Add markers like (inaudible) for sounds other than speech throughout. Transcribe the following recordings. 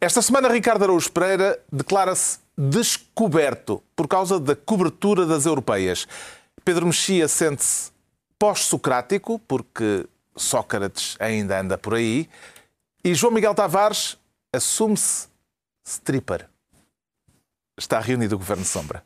Esta semana, Ricardo Araújo Pereira declara-se descoberto por causa da cobertura das europeias. Pedro Mexia sente-se pós-socrático, porque Sócrates ainda anda por aí. E João Miguel Tavares assume-se stripper. Está reunido o Governo Sombra.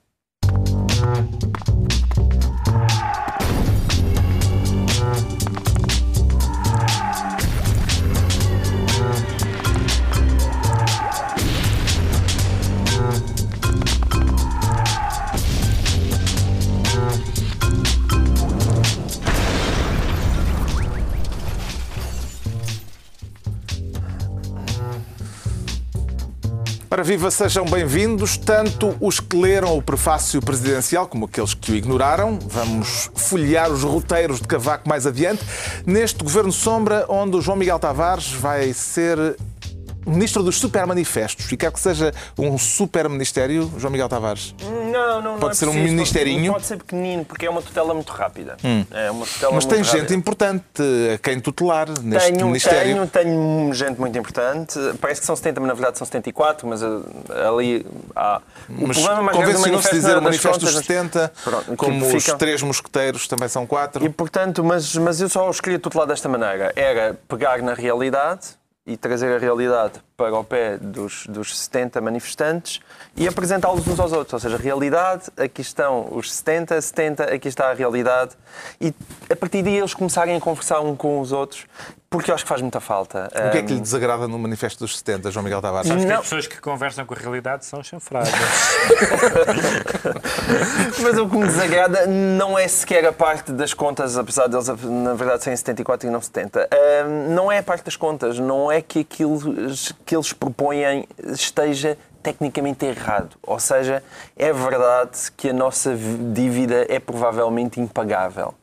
Para viva, sejam bem-vindos, tanto os que leram o prefácio presidencial como aqueles que o ignoraram. Vamos folhear os roteiros de Cavaco mais adiante, neste Governo Sombra, onde o João Miguel Tavares vai ser ministro dos supermanifestos. E quer que seja um super-ministério, João Miguel Tavares? Não, não, Pode não é ser um preciso, ministerinho? Pode ser pequenino, porque é uma tutela muito rápida. É uma tutela Mas tem rápida. gente importante a quem tutelar neste Tenho, ministério. tenho, tenho gente muito importante. Parece que são 70, mas na verdade são 74, mas uh, ali há. O Mas problema mais do manifesto dizer o é manifesto dos contas, 70, Pronto, como os três mosqueteiros também são quatro. E portanto, mas, mas eu só os queria tutelar desta maneira. Era pegar na realidade e trazer a realidade para o pé dos, dos 70 manifestantes e apresentá-los uns aos outros. Ou seja, realidade, aqui estão os 70, 70, aqui está a realidade. E a partir daí eles começarem a conversar um com os outros, porque eu acho que faz muita falta. O que é que lhe desagrada no manifesto dos 70, João Miguel Tavares? Acho que as pessoas que conversam com a realidade são chanfradas. (laughs) Mas o que me desagrada não é sequer a parte das contas, apesar deles, na verdade, serem 74 e não 70. Ahm, não é a parte das contas, não é que aquilo que eles propõem esteja tecnicamente errado. Ou seja, é verdade que a nossa dívida é provavelmente impagável.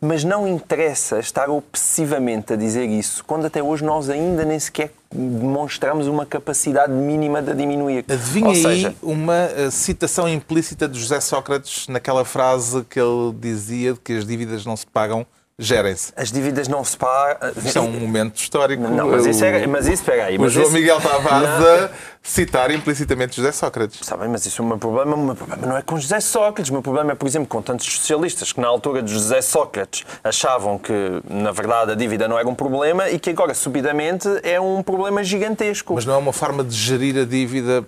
Mas não interessa estar obsessivamente a dizer isso, quando até hoje nós ainda nem sequer demonstramos uma capacidade mínima de diminuir. Adivinha Ou aí seja, uma eh, citação implícita de José Sócrates naquela frase que ele dizia de que as dívidas não se pagam, gerem-se. as dívidas não se pagam. Isto é um momento histórico. Não, mas isso, é, mas isso espera aí. O João isso, Miguel Tavares a citar implicitamente José Sócrates. Está bem, mas isso é o meu problema. O meu problema não é com José Sócrates. O meu problema é, por exemplo, com tantos socialistas que na altura de José Sócrates achavam que, na verdade, a dívida não era um problema e que agora, subidamente, é um problema gigantesco. Mas não é uma forma de gerir a dívida,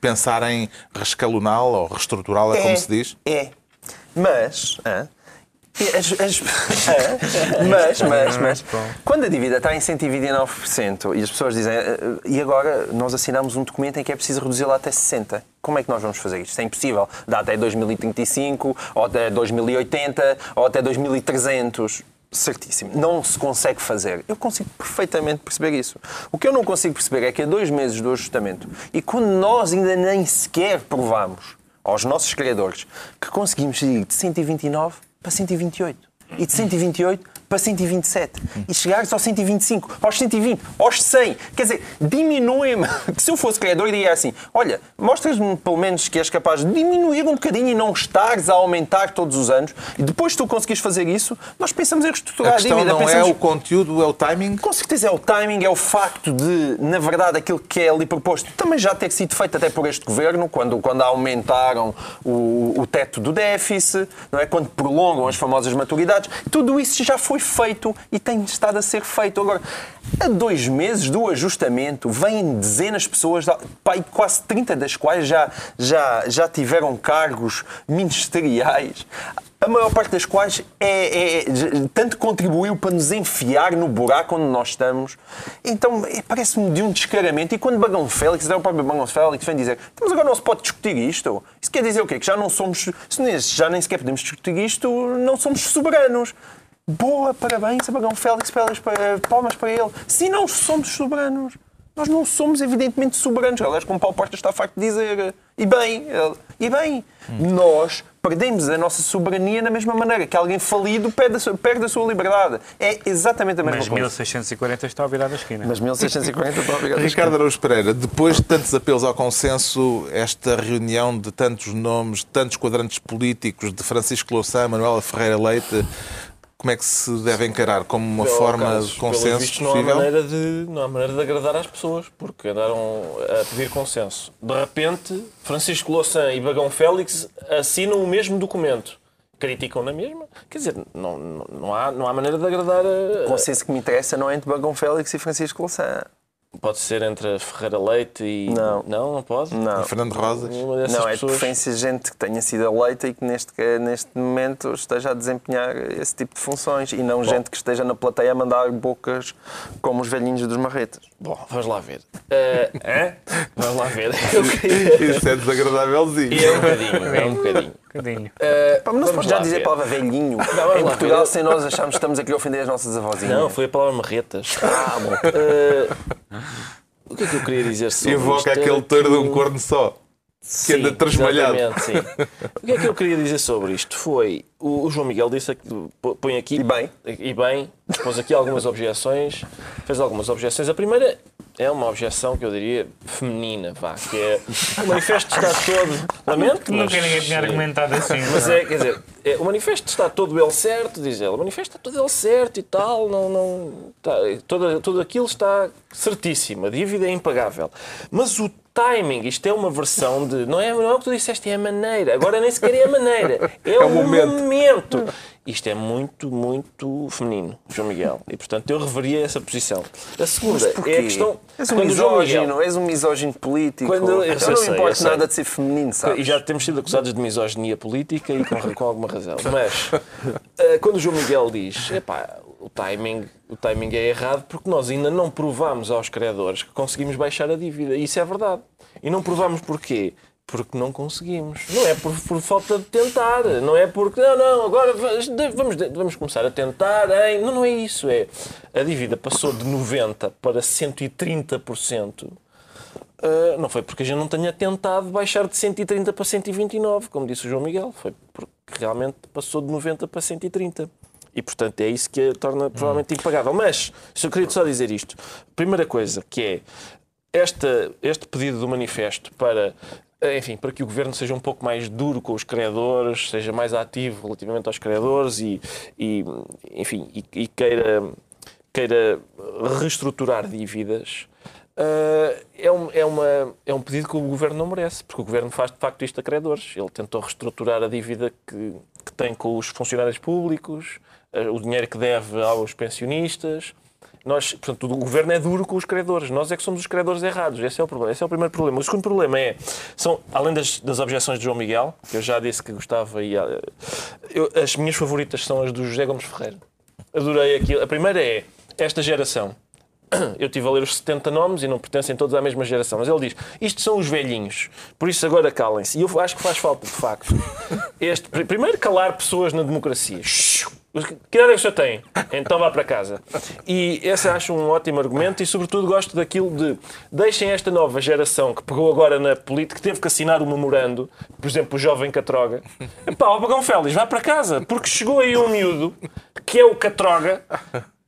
pensar em rescaloná-la ou reestruturá-la, como se diz? É. Mas. hã? As- as- (laughs) mas, mas, mas, quando a dívida está em 129% e as pessoas dizem "Ah, e agora nós assinamos um documento em que é preciso reduzi-la até 60%, como é que nós vamos fazer isto? É impossível. Dá até 2035, ou até 2080, ou até 2300. Certíssimo. Não se consegue fazer. Eu consigo perfeitamente perceber isso. O que eu não consigo perceber é que a dois meses do ajustamento, e quando nós ainda nem sequer provamos aos nossos criadores que conseguimos ir de 129 para 128 e de 128 para 127 e chegar-se aos 125, aos 120, aos 100. Quer dizer, diminui-me. (laughs) Se eu fosse criador, diria assim: olha, mostras-me pelo menos que és capaz de diminuir um bocadinho e não estares a aumentar todos os anos. E depois, se tu conseguires fazer isso, nós pensamos em reestruturar A a, questão dívida. não é pensamos... o conteúdo, é o timing. Com certeza é o timing, é o facto de, na verdade, aquilo que é ali proposto também já ter sido feito até por este governo, quando, quando aumentaram o, o teto do déficit, não é? quando prolongam as famosas maturidades. Tudo isso já foi feito e tem estado a ser feito. Agora, a dois meses do ajustamento, vêm dezenas de pessoas, pai, quase 30 das quais já, já, já tiveram cargos ministeriais a maior parte das quais é, é- tanto contribuiu para nos enfiar no buraco onde nós estamos. Então, é, parece-me de um descaramento. E quando Bagão Félix, é o próprio Bagão Félix, vem dizer "Então, mas agora não se pode discutir isto. Isso quer dizer o quê? Que já não somos, já nem sequer podemos discutir isto, não somos soberanos. Boa, parabéns a Bagão Félix, palmas para, palmas para ele. Se não somos soberanos, nós não somos evidentemente soberanos. Aliás, como Paulo Porta está farto de dizer. E bem, e bem, nós perdemos a nossa soberania da mesma maneira que alguém falido perde a sua, perde a sua liberdade. É exatamente a mesma Mas coisa. 1640 está a virar da esquina. Mas 1640 está obrigado. Ricardo Araújo Pereira, depois de tantos apelos ao consenso, esta reunião de tantos nomes, de tantos quadrantes políticos, de Francisco Louçã, Manuela Ferreira Leite, como é que se deve encarar? Como uma Pelo forma caso, de consenso vistos, não há, possível? maneira de, não há maneira de agradar às pessoas, porque andaram a pedir consenso. De repente, Francisco Louçã e Bagão Félix assinam o mesmo documento. Criticam na mesma. Quer dizer, não, não, não há, não há maneira de agradar. O A... consenso que me interessa não é entre Bagão Félix e Francisco Louçã. Pode ser entre a Ferreira Leite e. Não. Não, não pode? Não. E Fernando Rosas? Não, é de pessoas. preferência gente que tenha sido eleita e que neste, que neste momento esteja a desempenhar esse tipo de funções e não gente que esteja na plateia a mandar bocas como os velhinhos dos marretas. Bom, vamos lá ver. Eh, hã? Vamos lá ver. (laughs) Queria- Isso é desagradávelzinho. E é um bocadinho, é um bocadinho. Bocadinho. (laughs) Eh, Pá, mas não se pode já lá dizer a palavra velhinho vamos em lá Portugal sem nós acharmos que estamos aqui a ofender as nossas avózinhas. Não, foi a palavra marretas. (laughs) Ah, bom. Eh, o que é que eu queria dizer sobre isto? Invoca Era aquele touro de um que- corno só. Que Sim, anda trasmalhado. exatamente, sim. O que é que eu queria dizer sobre isto? Foi, o, o João Miguel disse, aqui, põe aqui... E bem. E bem, pôs aqui algumas objeções, fez algumas objeções. A primeira é uma objeção que eu diria feminina, vá, que é o manifesto está todo... Lamento, Nunca mas- ninguém tinha argumentado assim. mas não é, quer dizer, é, o manifesto está todo ele certo, diz ele. O manifesto está todo ele certo e tal, não, não, tá, toda, tudo aquilo está certíssimo. A dívida é impagável. Mas o timing, isto é uma versão de. Não é, não é o que tu disseste, é a maneira. Agora nem sequer é a maneira. É, o momento. momento. Isto é muito, muito feminino, João Miguel. E portanto eu reveria essa posição. A segunda é a questão. És um quando o João Miguel- misógino, és um misógino político. Quando- eu eu sei, não sei, me eu importa sei. nada de ser feminino, sabes? E já temos sido acusados de misoginia política e com, com alguma razão. (laughs) Mas eh, quando o João Miguel diz epá, o timing, o timing é errado porque nós ainda não provámos aos credores que conseguimos baixar a dívida. E isso é verdade. E não provámos porquê? Porque não conseguimos. Não é por, por falta de tentar. Não é porque, não, não, agora vamos, vamos começar a tentar. Hein? Não, não é isso. É, a dívida passou de 90% para 130%. Uh, não foi porque a gente não tenha tentado baixar de 130 para 129, como disse o João Miguel. Foi porque realmente passou de 90 para 130. E, portanto, é isso que a torna provavelmente impagável. Mas, se eu queria só dizer isto. Primeira coisa, que é esta, este pedido do manifesto para, eh, enfim, para que o governo seja um pouco mais duro com os credores, seja mais ativo relativamente aos credores e, e enfim, e, e queira, queira reestruturar dívidas. Uh, é, um, é, uma, é um pedido que o governo não merece, porque o governo faz de facto isto a credores. Ele tentou reestruturar a dívida que, que tem com os funcionários públicos, uh, o dinheiro que deve aos pensionistas. Nós, portanto, o governo é duro com os credores. Nós é que somos os credores errados. Esse é o problema. Esse é o primeiro problema. O segundo problema é, são, além das, das objeções de João Miguel, que eu já disse que gostava, e, uh, eu, as minhas favoritas são as do José Gomes Ferreira. Adorei aquilo. A primeira é esta geração (clears throat) eu estive a ler os 70 nomes e não pertencem todos à mesma geração, mas ele diz: isto são os velhinhos, por isso agora calem-se. E eu acho que faz falta, de facto, (laughs) este, primeiro calar pessoas na democracia. Que idade é que o senhor tem? Então vá para casa. E esse acho um ótimo argumento e, sobretudo, gosto daquilo de deixem esta nova geração que pegou agora na política, que teve que assinar o memorando, por exemplo, o jovem Catroga. Pá, o Bagão Félix, vá para casa, porque chegou aí um miúdo que é o Catroga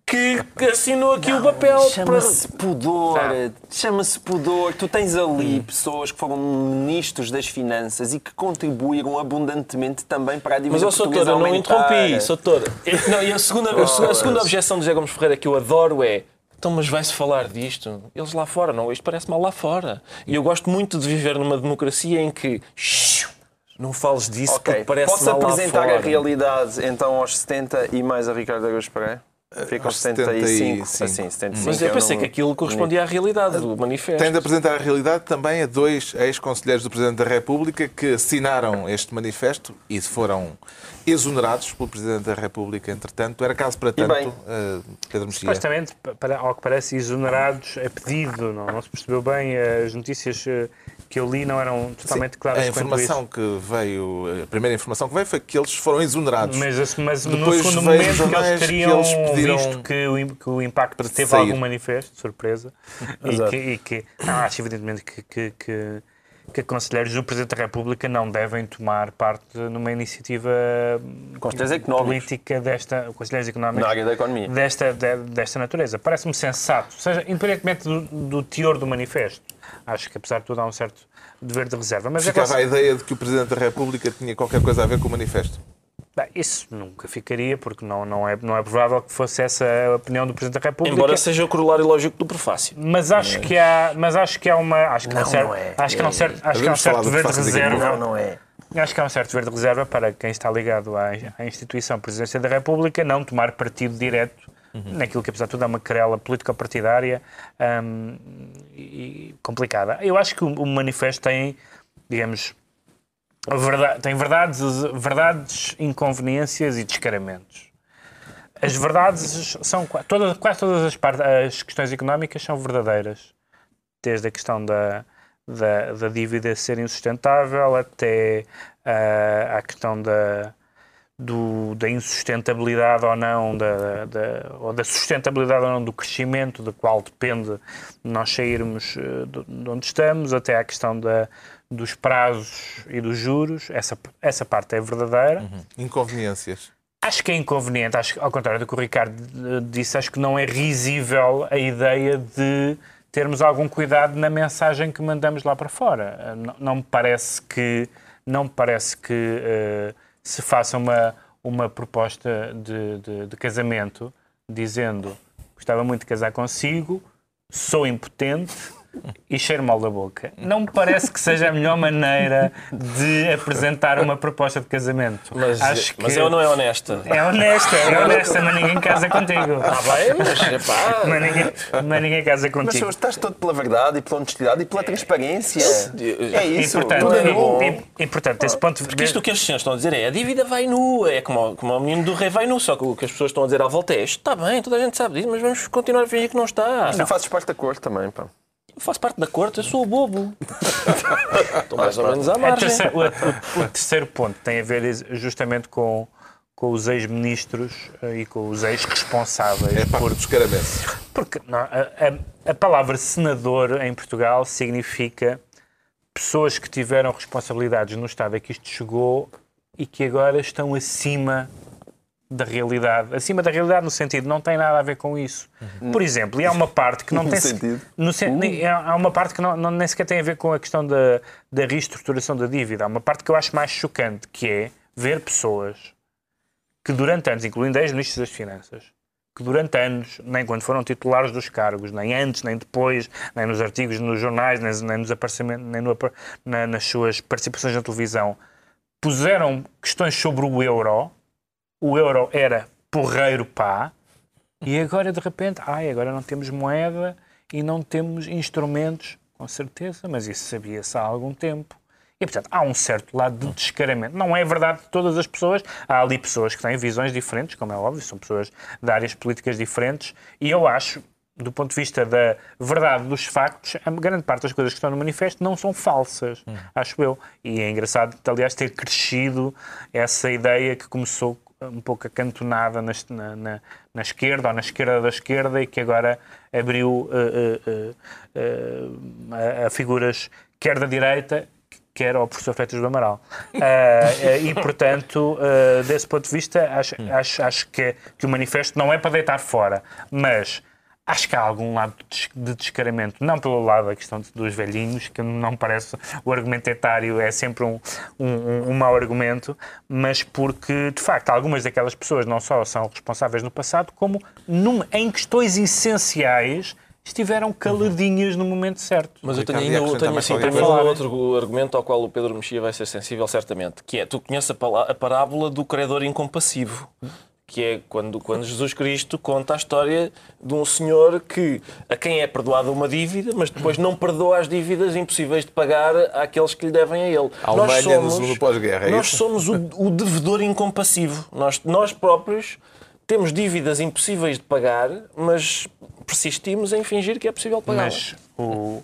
que que assinou aqui o papel Chama-se pudor, Ah. chama-se pudor. Tu tens ali pessoas que foram ministros das finanças e que contribuíram abundantemente também para a dívida Mas, ó, Sr. portuguesa Doutor, eu não interrompi, Sr. Doutor. (laughs) E- Não, e a segunda, a segunda- a segunda objeção de José Gomes Ferreira que eu adoro é então, mas vai-se falar disto? Eles lá fora, não, isto parece mal lá fora. E eu gosto muito de viver numa democracia em que shhh, não fales disso Ok, porque parece Posso mal apresentar lá fora. a realidade então aos 70 e mais a Ricardo Araújo Pereira? Fica aos aos 75. 75. Assim, 75 Mas eu é pensei que aquilo correspondia à realidade do manifesto. Tem de apresentar a realidade também a dois ex-conselheiros do Presidente da República que assinaram este manifesto e foram exonerados pelo Presidente da República, entretanto. Era caso para tanto, bem. eh, Pedro Mexia. Supostamente, para, ao que parece, exonerados a pedido. Não, não se percebeu bem. As notícias eh, que eu li não eram totalmente claras A informação isso. que veio, a primeira informação que veio foi que eles foram exonerados. Mas, mas no Depois segundo veio momento que eles que teriam eles pediram visto que o, que o impacto teve sair. algum manifesto, surpresa, (laughs) e que, e que não, acho evidentemente que, que, que, que conselheiros do Presidente da República não devem tomar parte numa iniciativa económicos. política desta, conselheiros económicos Na área da economia. desta, de- desta natureza. Parece-me sensato, seja, independentemente do, do teor do manifesto. Acho que, apesar de tudo, há um certo dever de reserva. Mas é Ficava a claro- ideia de que o Presidente da República tinha qualquer coisa a ver com o manifesto. Bem, isso nunca ficaria, porque não, não, é, não é provável que fosse essa a opinião do Presidente da República. Embora seja o corolário lógico do prefácio. Mas acho que há, mas acho que há uma, acho que há um Não, certo, não é. acho que há um certo, acho que há um certo dever de a reserva. Não, não é. Acho que há um certo dever de reserva para quem está ligado à, à instituição Presidência da República não tomar partido direto naquilo que, apesar de tudo, é uma querela político-partidária hum, e complicada. Eu acho que o, o manifesto tem, digamos, verdade- tem verdades, verdades, inconveniências e descaramentos. As verdades são todas, quase todas as, par- as questões económicas são verdadeiras, desde a questão da, da, da dívida ser insustentável até ah, à questão da, do- da insustentabilidade ou não, da, da- ou da sustentabilidade ou não do crescimento, do qual depende nós sairmos eh, de onde estamos, até à questão da, dos prazos e dos juros. Essa, essa parte é verdadeira. Inconveniências. Acho que é inconveniente, acho, ao contrário do que o Ricardo eh, disse, acho que não é risível a ideia de termos algum cuidado na mensagem que mandamos lá para fora. Eh, Não, não me parece que, não me parece que eh, se faça uma, uma proposta de, de- de casamento dizendo gostava muito de casar consigo, sou impotente e cheiro mal da boca. Não me parece que seja a melhor maneira de apresentar uma proposta de casamento. Mas, Acho mas que- ela não é honesta. é honesta, é honesta, mas ninguém casa contigo. Ah, bem, mas epá, Mas ninguém, mas ninguém casa Mas contigo. estás todo pela verdade e pela honestidade e pela transparência. É E isso. portanto, tudo é bom. e, e- e, portanto, desse ponto de Porque isto o que estes senhores estão a dizer é a dívida vai nu, é como, o- como o menino do rei vai nu, só que o que as pessoas estão a dizer à volta é isto está bem, toda a gente sabe disso, mas vamos continuar a fingir que não está. Tu fazes parte da cor também, pá. Eu faço parte da corte, eu sou o bobo. (laughs) Estou mais ou menos à A margem. terceira- o, o- o terceiro ponto tem a ver justamente com, com os ex-ministros eh, e com os ex-responsáveis É por descaramento. Porque não, a, a- a palavra senador em Portugal significa pessoas que tiveram responsabilidades no Estado a que isto chegou e que agora estão acima da realidade. Acima da realidade no sentido, não tem nada a ver com isso. Por exemplo, e há uma parte que não No tem... sentido? no sen- nem- Há uma parte que não, não- nem sequer tem a ver com a questão da, da reestruturação da dívida. Há uma parte que eu acho mais chocante, que é ver pessoas que durante anos, incluindo ex-ministros das Finanças, que durante anos, nem quando foram titulares dos cargos, nem antes, nem depois, nem nos artigos nos jornais, nem, nem nos aparecimentos, nem no na- nas suas participações na televisão, puseram questões sobre o euro. O euro era porreiro pá, e agora de repente, ai, agora não temos moeda e não temos instrumentos, com certeza, mas isso sabia-se há algum tempo. E, portanto, há um certo lado de descaramento. Não é verdade de todas as pessoas. Há ali pessoas que têm visões diferentes, como é óbvio, são pessoas de áreas políticas diferentes. E eu acho, do ponto de vista da verdade dos factos, a grande parte das coisas que estão no manifesto não são falsas, acho eu. E é engraçado, aliás, ter crescido essa ideia que começou um pouco acantonada na, na, na- esquerda ou na esquerda da esquerda e que agora abriu eh, eh, eh, eh, a, figuras quer da direita quer ao professor Freitas do Amaral. Ah, (laughs) eh, e, portanto, eh, desse ponto de vista, acho, acho, acho que, que o manifesto não é para deitar fora, mas acho que há algum lado de des- de descaramento, não pelo lado da questão dos velhinhos, que não parece o argumento etário é sempre um, um, um- mau argumento, mas porque, de facto, algumas daquelas pessoas não só são responsáveis no passado, como num- em questões essenciais estiveram caladinhas no momento certo. Mas eu tenho ainda acrescentar tenho, assim, outro argumento ao qual o Pedro Mexia vai ser sensível, certamente, que é, tu conheces a parábola do credor incompassivo, que é quando, quando Jesus Cristo conta a história de um senhor que, a quem é perdoada uma dívida, mas depois não perdoa as dívidas impossíveis de pagar àqueles que lhe devem a ele. A Alemanha no segundo pós-guerra, é nós isso? somos o, o devedor incompassivo. Nós, nós próprios temos dívidas impossíveis de pagar, mas persistimos em fingir que é possível pagar. Mas o-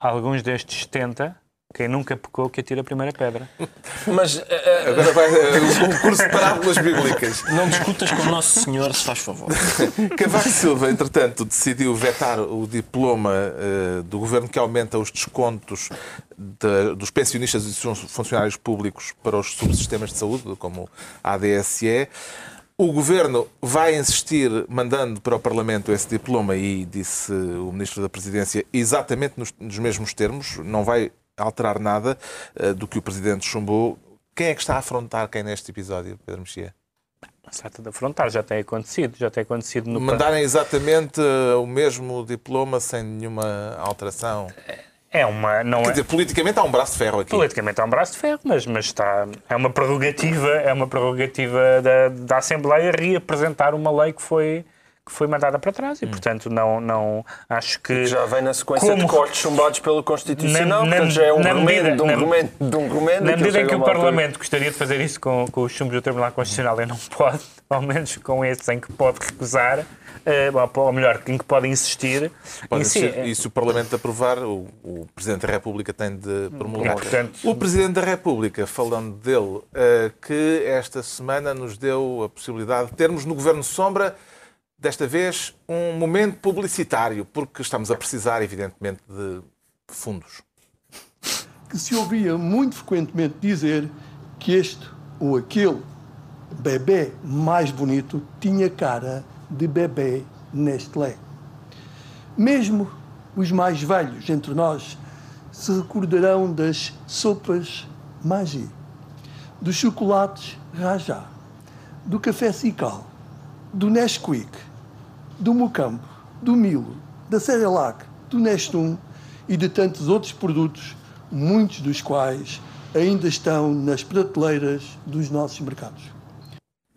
alguns destes 70, quem nunca pecou que atira a primeira pedra. (laughs) Mas eh, eh, Agora vai eh, (laughs) um concurso de parábolas bíblicas. não discutas com o Nosso Senhor, se faz favor. (laughs) Cavaco Silva, entretanto, decidiu vetar o diploma eh, do governo que aumenta os descontos de- dos pensionistas e dos funcionários públicos para os subsistemas de saúde, como a ADSE. O governo vai insistir, mandando para o Parlamento esse diploma, e disse o Ministro da Presidência, exatamente nos, nos mesmos termos, não vai alterar nada eh, do que o Presidente chumbou Quem é que está a afrontar quem neste episódio, Pedro Mexia? Se trata de afrontar, já tem acontecido, já tem acontecido no Mandarem exatamente eh, o mesmo diploma sem nenhuma alteração. É uma. Não Quer é... dizer, politicamente há um braço de ferro aqui. Politicamente é um braço de ferro, mas, mas está, é uma prerrogativa, é uma prerrogativa da, da Assembleia reapresentar uma lei que foi, que foi mandada para trás e, Hum. portanto, não, não acho que. Já vem na sequência Como- de cortes chumbados pelo Constitucional, Na- na- portanto já é um remendo medida- de um na- remendo de um remendo. Na medida em que o uma altura- Parlamento gostaria de fazer isso com, com os chumbos do Tribunal Constitucional e não pode, (laughs) ao menos com esses em que pode recusar, eh, ou melhor, em que pode insistir, Pode si, é- e se o Parlamento aprovar, o, o Presidente da República tem de promulgar. E, portanto- O Presidente da República, falando dele, eh, que esta semana nos deu a possibilidade de termos no Governo Sombra, desta vez, um momento publicitário, porque estamos a precisar, evidentemente, de fundos. que se ouvia muito frequentemente dizer que este ou aquele bebê mais bonito tinha cara de bebê Nestlé. Mesmo os mais velhos entre nós se recordarão das sopas Magi, dos chocolates Rajá, do café Cical, do Nesquik, do Mocambo, do Milo, da Cerelac, do Nestum e de tantos outros produtos, muitos dos quais ainda estão nas prateleiras dos nossos mercados.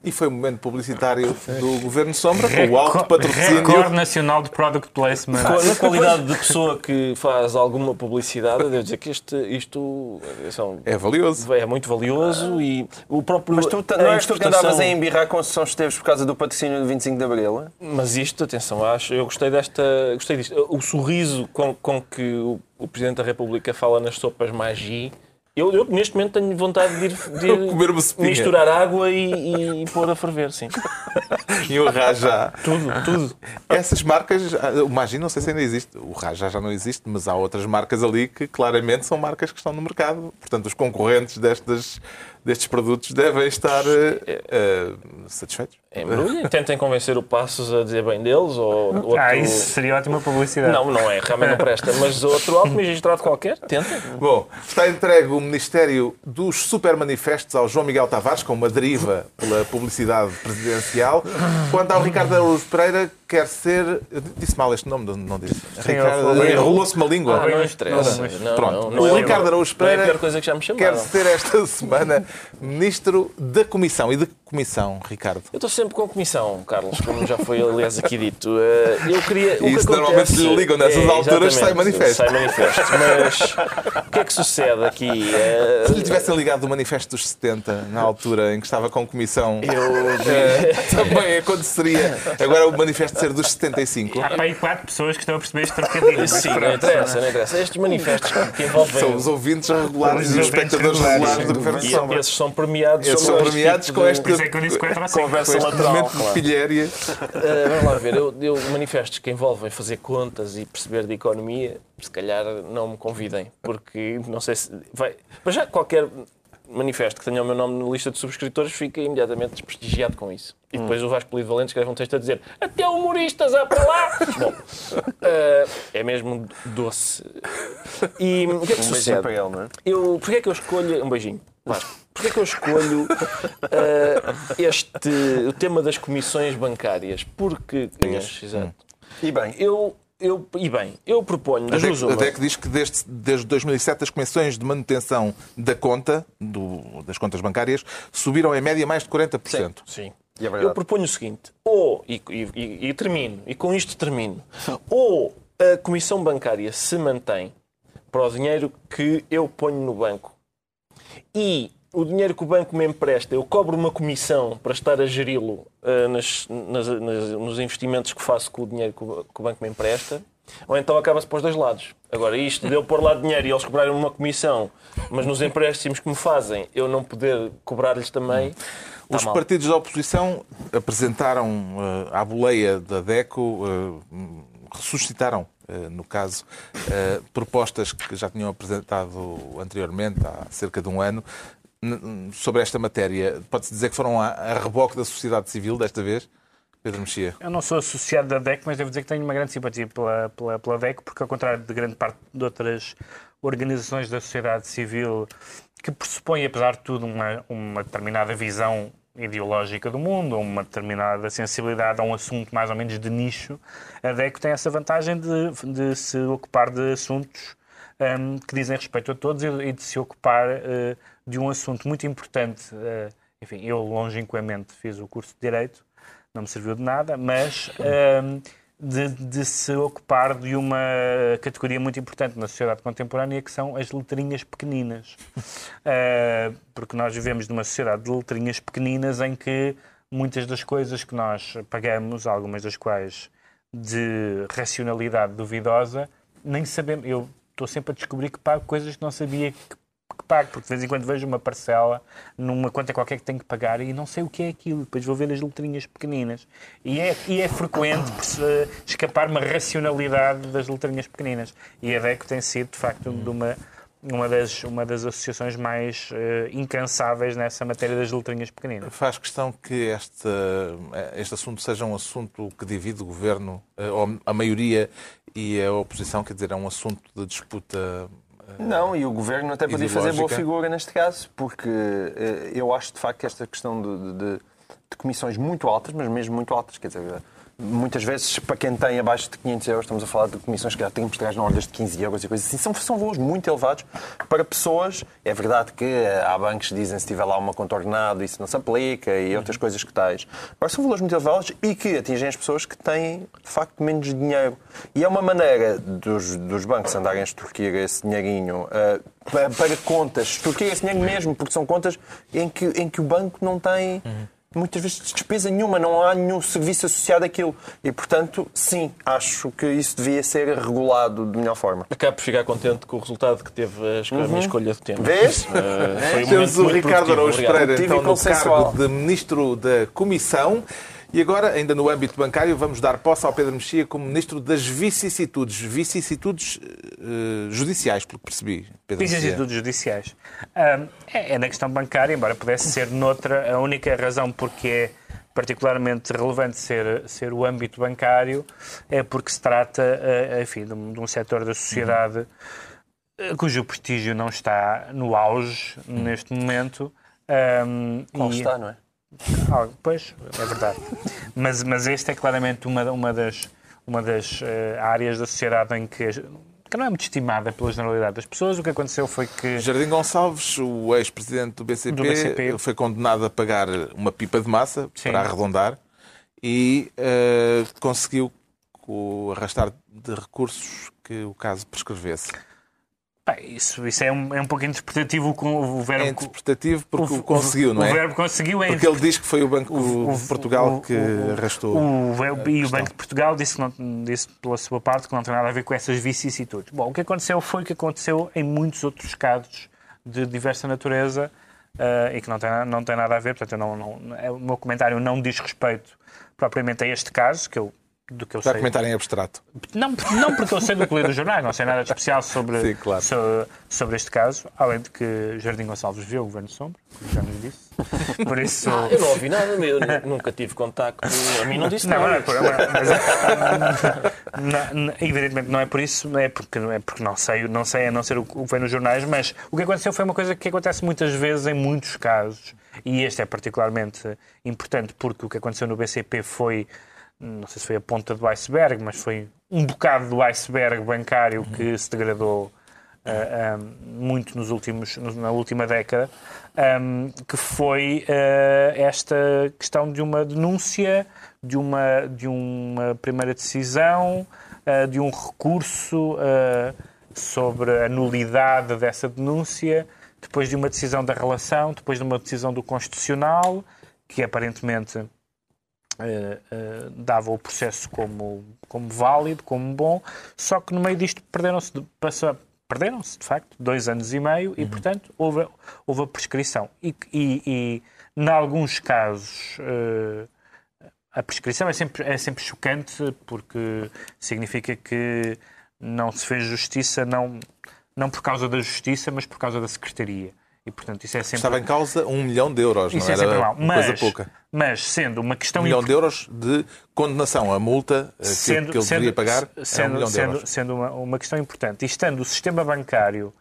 E foi um momento publicitário do Governo Sombra, com o alto patrocínio. Recorde Nacional de Product Placement. Na qualidade de pessoa que faz alguma publicidade, eu devo dizer que este, isto são, É valioso. é muito valioso e o próprio. Mas tu não és tu que andavas a embirrar com São Esteves por causa do patrocínio do 25 de Abril? Mas isto, atenção, acho, eu gostei desta, gostei disto. O sorriso com, com que o, o Presidente da República fala nas sopas Magi, eu, eu neste momento tenho vontade de ir, de (laughs) ir misturar água e, e pôr a ferver, sim. (laughs) E o Rajá. Tudo, tudo. Essas marcas, o Magi não sei se ainda existe, o Rajá já não existe, mas há outras marcas ali que claramente são marcas que estão no mercado. Portanto, os concorrentes destes, destes produtos devem estar eh, eh, satisfeitos. Embrulhem, tentem convencer o Passos a dizer bem deles ou outro... Ah, isso seria ótima publicidade. Não, não é, realmente não presta. Mas outro alto magistrado qualquer, tentem. Bom, está entregue o Ministério dos Supermanifestos ao João Miguel Tavares, com uma deriva pela publicidade presidencial. Quanto ao Ricardo Araújo Pereira, quer ser. eu Disse mal este nome, não- não disse. Ricardo- falei- Enrolou-se uma língua. Ah, não. Não, Não, Pronto. não, não o é Ricardo Araújo não é a Pereira pior coisa que já me quer ser esta semana Ministro da Comissão. E de comissão, Ricardo? Eu estou sempre com comissão, Carlos, como já foi aliás aqui dito. Eh, Eu queria. o que Isso normalmente lhe ligam nessas alturas, sai manifesto. Sai manifesto. Mas o que é que sucede aqui? Eh, Se lhe tivessem ligado do Manifesto dos 70, na altura em que estava com comissão, Eu eh, também aconteceria. Agora o manifesto ser dos 75. Há para aí quatro pessoas que estão a perceber este trocadilho. Sim, não interessa, não interessa. Estes manifestos que envolvem. São os ouvintes regulares e os espectadores regulares, regulares do Governo Sombra. Esses são premiados. Esses são premiados tipo com de- isso é que eu disse 4 a 5. Conversa com lateral. momento de claro. pilhéria. Uh, (laughs) vamos lá ver, eu, eu manifestos que envolvem fazer contas e perceber de economia, se calhar não me convidem, porque não sei se vai. Mas já qualquer manifesto que tenha o meu nome na lista de subscritores fica imediatamente desprestigiado com isso. E depois o Vasco Polido Valente escreve um texto a dizer até humoristas há para lá! (laughs) Bom, uh, é mesmo doce. E o que é que Um beijinho sucede? para ele, não é? Eu, porquê é que eu escolho. Um beijinho. Vasco. Porquê é que eu escolho eh, este, o tema das comissões bancárias? Porque. Inês, exato. E bem, Eu, eu, e bem, eu proponho A das duas DEC, a uma. DEC diz que desde, desde 2007 as comissões de manutenção da conta, do- das contas bancárias, subiram em média mais de 40%. Sim. E é eu proponho o seguinte, ou, e- e- e termino, e com isto termino, (laughs) ou a comissão bancária se mantém para o dinheiro que eu ponho no banco e o dinheiro que o banco me empresta, eu cobro uma comissão para estar a geri-lo ah, nas- nas- nas- nos investimentos que faço com o dinheiro que o, que o banco me empresta, ou então acaba-se para os dois lados. Agora, isto de eu pôr lá dinheiro e eles cobrarem uma comissão, mas nos empréstimos que me fazem eu não poder cobrar-lhes também. está Os mal. partidos da oposição apresentaram eh, à boleia da DECO, eh, ressuscitaram, no caso, eh, propostas que já tinham apresentado anteriormente, há cerca de um ano, sobre esta matéria. Pode-se dizer que foram a, reboque da sociedade civil desta vez? Pedro Mexia? Eu não sou associado da DEC, mas devo dizer que tenho uma grande simpatia pela, pela, pela DEC, porque, ao contrário de grande parte de outras organizações da sociedade civil que pressupõem, apesar de tudo, uma, uma determinada visão ideológica do mundo, ou uma determinada sensibilidade a um assunto mais ou menos de nicho, a DECO tem essa vantagem de, de se ocupar de assuntos um, que dizem respeito a todos e, de se ocupar uh, de um assunto muito importante. Uh, enfim, eu longínquamente fiz o curso de Direito, não me serviu de nada, mas um, de, de, se ocupar de uma categoria muito importante na sociedade contemporânea, que são as letrinhas pequeninas. Uh, (laughs) porque nós vivemos numa sociedade de letrinhas pequeninas em que muitas das coisas que nós pagamos, algumas das quais de racionalidade duvidosa, nem sabemos. Eu estou sempre a descobrir que pago coisas que não sabia que que pago, porque de vez em quando vejo uma parcela numa conta qualquer que tenho que pagar e não sei o que é aquilo. Depois vou ver as letrinhas pequeninas. E é, e é frequente escapar uma racionalidade das letrinhas pequeninas. E a DECO tem sido, de facto, de uma, uma, das, uma das associações mais uh, incansáveis nessa matéria das letrinhas pequeninas. Faz questão que este, este assunto seja um assunto que divide o governo, eh, ou a maioria e a oposição, quer dizer, é um assunto de disputa não, e o governo até podia fazer boa figura neste caso, porque eh, eu acho de facto que esta questão de, de, de comissões muito altas, mas mesmo muito altas, quer dizer, muitas vezes, para quem tem abaixo de 500 euros, estamos a falar de comissões que já têm português na ordem de 15 euros e coisas assim, são, são valores muito elevados para pessoas. É verdade que há bancos que dizem se tiver lá uma contornada isso não se aplica e outras coisas que tais. Agora, são valores muito elevados e que atingem as pessoas que têm, de facto, menos dinheiro. E é uma maneira dos, dos bancos andarem a extorquir esse dinheirinho uh, para, para, contas, extorquir esse dinheiro mesmo, porque são contas em que, em que o banco não tem. Uhum muitas vezes despesa nenhuma, não há nenhum serviço associado àquilo. E, portanto, sim, acho que isso devia ser regulado de melhor forma. Acabo por ficar contente com o resultado que teve a, uhum. minha escolha de tema. Vês? Uh, um Temos o Ricardo Araújo Pereira, então, no cargo de Ministro da Comissão. E agora, ainda no âmbito bancário, vamos dar posse ao Pedro Mexia como Ministro das Vicissitudes. Vicissitudes uh, judiciais, pelo que percebi. Pedro vicissitudes judiciais. Um, é, é, na questão bancária, embora pudesse ser noutra, a única razão porque é particularmente relevante ser, ser o âmbito bancário é porque se trata, uh, enfim, de um, de um setor da sociedade uhum. cujo prestígio não está no auge uhum. neste momento. Um, Qual e... está, não é? Ah, pois, é verdade. Mas, mas este é claramente uma, uma das, uma das uh, áreas da sociedade em que, que não é muito estimada pela generalidade das pessoas. O que aconteceu foi que. Jardim Gonçalves, o ex-presidente do BCP, do BCP, foi condenado a pagar uma pipa de massa, Sim. para arredondar, e uh, conseguiu arrastar de recursos que o caso prescrevesse. Isso, isso é, um, é um pouco interpretativo com o verbo. É interpretativo porque o, o conseguiu, não é? O verbo conseguiu é. Porque ele diz que foi o Banco o, de Portugal que arrastou. O, e o Banco de Portugal disse, não, disse pela sua parte que não tem nada a ver com essas vicissitudes. Bom, o que aconteceu foi o que aconteceu em muitos outros casos de diversa natureza uh, e que não tem, não tem nada a ver. Portanto, não, não, é, o meu comentário não diz respeito propriamente a este caso, que eu do que eu Vai sei. comentar em abstrato. Não, não porque eu sei do que lê dos jornais, não sei nada de especial sobre, Sim, claro. sobre, sobre, este caso, além de que Jardim Gonçalves viu o Governo Sombra, como já nos disse. Por isso... Ah, eu não ouvi nada, eu nunca tive contacto, a mim não disse não, nada. Não, é por, mas, (laughs) não, evidentemente não é por isso, é porque, é porque não sei, não sei a não ser o que vem nos jornais, mas o que aconteceu foi uma coisa que acontece muitas vezes em muitos casos, e este é particularmente importante porque o que aconteceu no BCP foi não sei se foi a ponta do iceberg, mas foi um bocado do iceberg bancário que se degradou uh, muito nos últimos, na última década, um, eh, que foi uh, esta questão de uma denúncia, de uma, de uma primeira decisão, uh, de um recurso sobre a nulidade dessa denúncia, depois de uma decisão da relação, depois de uma decisão do Constitucional, que aparentemente Uh, uh, dava o processo como, como válido, como bom, só que no meio disto perderam-se, perderam-se de facto, dois anos e meio uhum. e, portanto, houve, houve a prescrição. E, e, e em alguns casos, uh, a prescrição é sempre, é sempre chocante porque significa que não se fez justiça, não, não por causa da justiça, mas por causa da secretaria. E, portanto, isso é sempre... Estava em causa um milhão de euros, Isso não é sempre uma coisa Mas, pouca. mas sendo uma questão Um milhão de euros de condenação. A multa eh, que, que ele deveria pagar é um sendo, milhão de sendo- euros. sendo uma, uma questão importante. E estando o sistema bancário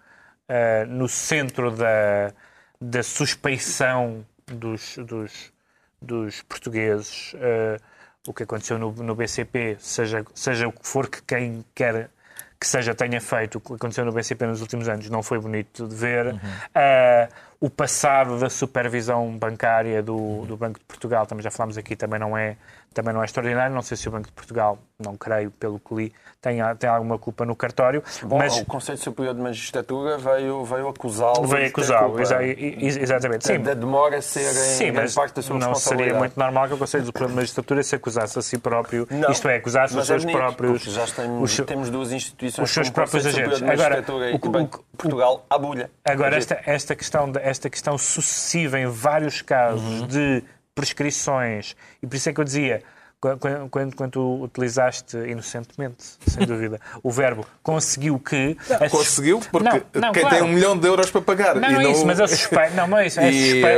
ah, no centro da, da suspeição dos, dos, dos portugueses, ah, o que aconteceu no, no BCP, seja, seja o que for que quem quer que seja tenha feito, o que aconteceu no BCP nos últimos anos não foi bonito de ver. Uhum. Ah, o passado da supervisão bancária do, do Banco de Portugal, também já falámos aqui, também não é, também não é extraordinário. Não sei se o Banco de Portugal, não creio, pelo que li, tem, tem alguma culpa no cartório. Bom, mas o Conselho Superior de Magistratura veio, veio acusá-lo. veio acusá-lo. Exa- exatamente. Sim, Da demora ser em Sim, grande mas parte da sua não seria muito normal que o Conselho Superior de Magistratura se acusasse a si próprio, Não, isto é, acusasse os é seus bonito, próprios. Já temos, os temos duas instituições os seus próprios agentes. Agora, o o Banco de Portugal à bulha. Agora, esta, esta, questão, esta questão sucessiva em vários casos de prescrições, e por isso é que eu dizia, qu- qu- quando, quando tu utilizaste inocentemente, sem dúvida, (laughs) o verbo conseguiu que. sus- Conseguiu, porque Não, não, quem claro. tem um milhão de euros para pagar. Não, e não é isso, mas a suspeita. Não, não é isso. A (laughs) suspeita, a,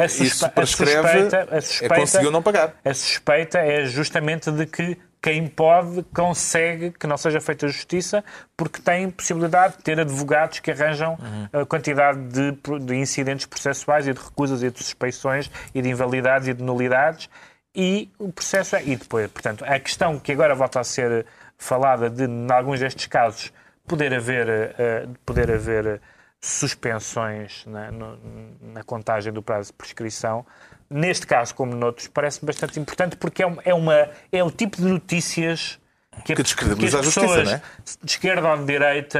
eh, a suspe- isso a suspeita, é suspeita, conseguiu não pagar. A suspeita é justamente de que quem pode consegue que não seja feita justiça porque tem possibilidade de ter advogados que arranjam Uhum. a quantidade de, de incidentes processuais e de recusas e de suspeições e de invalidades e de nulidades e o processo é. E depois, portanto, a questão que agora volta a ser falada de, em alguns destes casos, poder haver, eh, poder haver suspensões na, no- na contagem do prazo de prescrição, neste caso, como noutros, parece-me bastante importante porque é, um- é uma, é o tipo de notícias que, Que descredibiliza as a justiça, pessoas, não é? de esquerda ou de direita,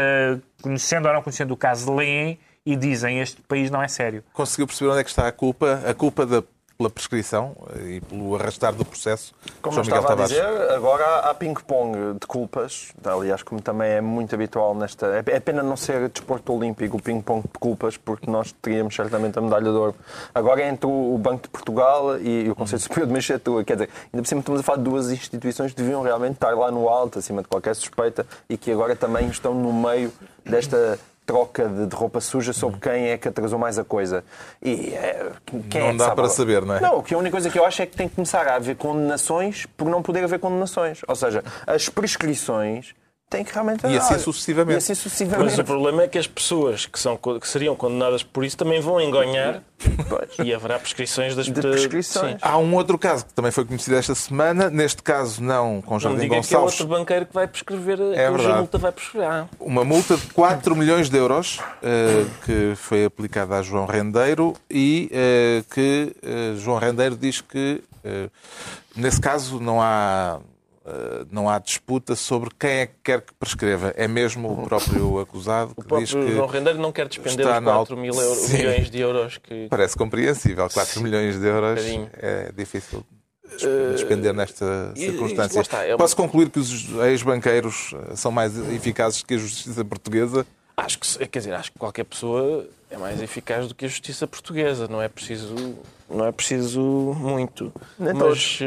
conhecendo ou não conhecendo o caso, leem e dizem este país não é sério. Conseguiu perceber onde é que está a culpa? A culpa da, pela prescrição eh, e pelo arrastar do processo. Como eu João Miguel estava a Tavares. dizer, agora há- há ping-pong de culpas. Aliás, como também é muito habitual nesta. É é pena não ser desporto olímpico o ping-pong de culpas, porque nós teríamos certamente a medalha de ouro. Agora é entre o Banco de Portugal e o Conselho Superior de Magistratura. Quer dizer, ainda por cima estamos a falar de duas instituições que deviam realmente estar lá no alto, acima de qualquer suspeita, e que agora também estão no meio desta troca de, de roupa suja sobre quem é que atrasou mais a coisa. E é, quem Não é que dá para saber, não é? Não, que a única coisa que eu acho é que tem que começar a haver condenações por não poder haver condenações. Ou seja, as prescrições têm que realmente. E assim sucessivamente. E assim sucessivamente. Mas o problema é que as pessoas que, são, que seriam condenadas por isso também vão engonhar Pois. e haverá prescrições das De prescrições. Sim. Há um outro caso que também foi conhecido esta semana, neste caso não com Não Jardim diga que é Gonçalves, outro banqueiro que vai prescrever, É cuja multa vai prescrever. Ah, uma multa de 4 milhões de euros eh, que foi aplicada a João Rendeiro e eh, que eh, João Rendeiro diz que nesse caso não há não há disputa sobre quem é que quer que prescreva. É mesmo o próprio acusado que o diz próprio que João Rendeiro não quer despender está os na 4 alta- mil euro- Sim. milhões de euros que. parece compreensível. 4 milhões de euros é difícil de despender nesta circunstância. está, é uma- Posso concluir que os ex-banqueiros eh, são mais eficazes que a justiça portuguesa? Acho que, quer dizer, acho que qualquer pessoa é mais eficaz do que a justiça portuguesa. Não é preciso, não é preciso muito. Nem Mas todos.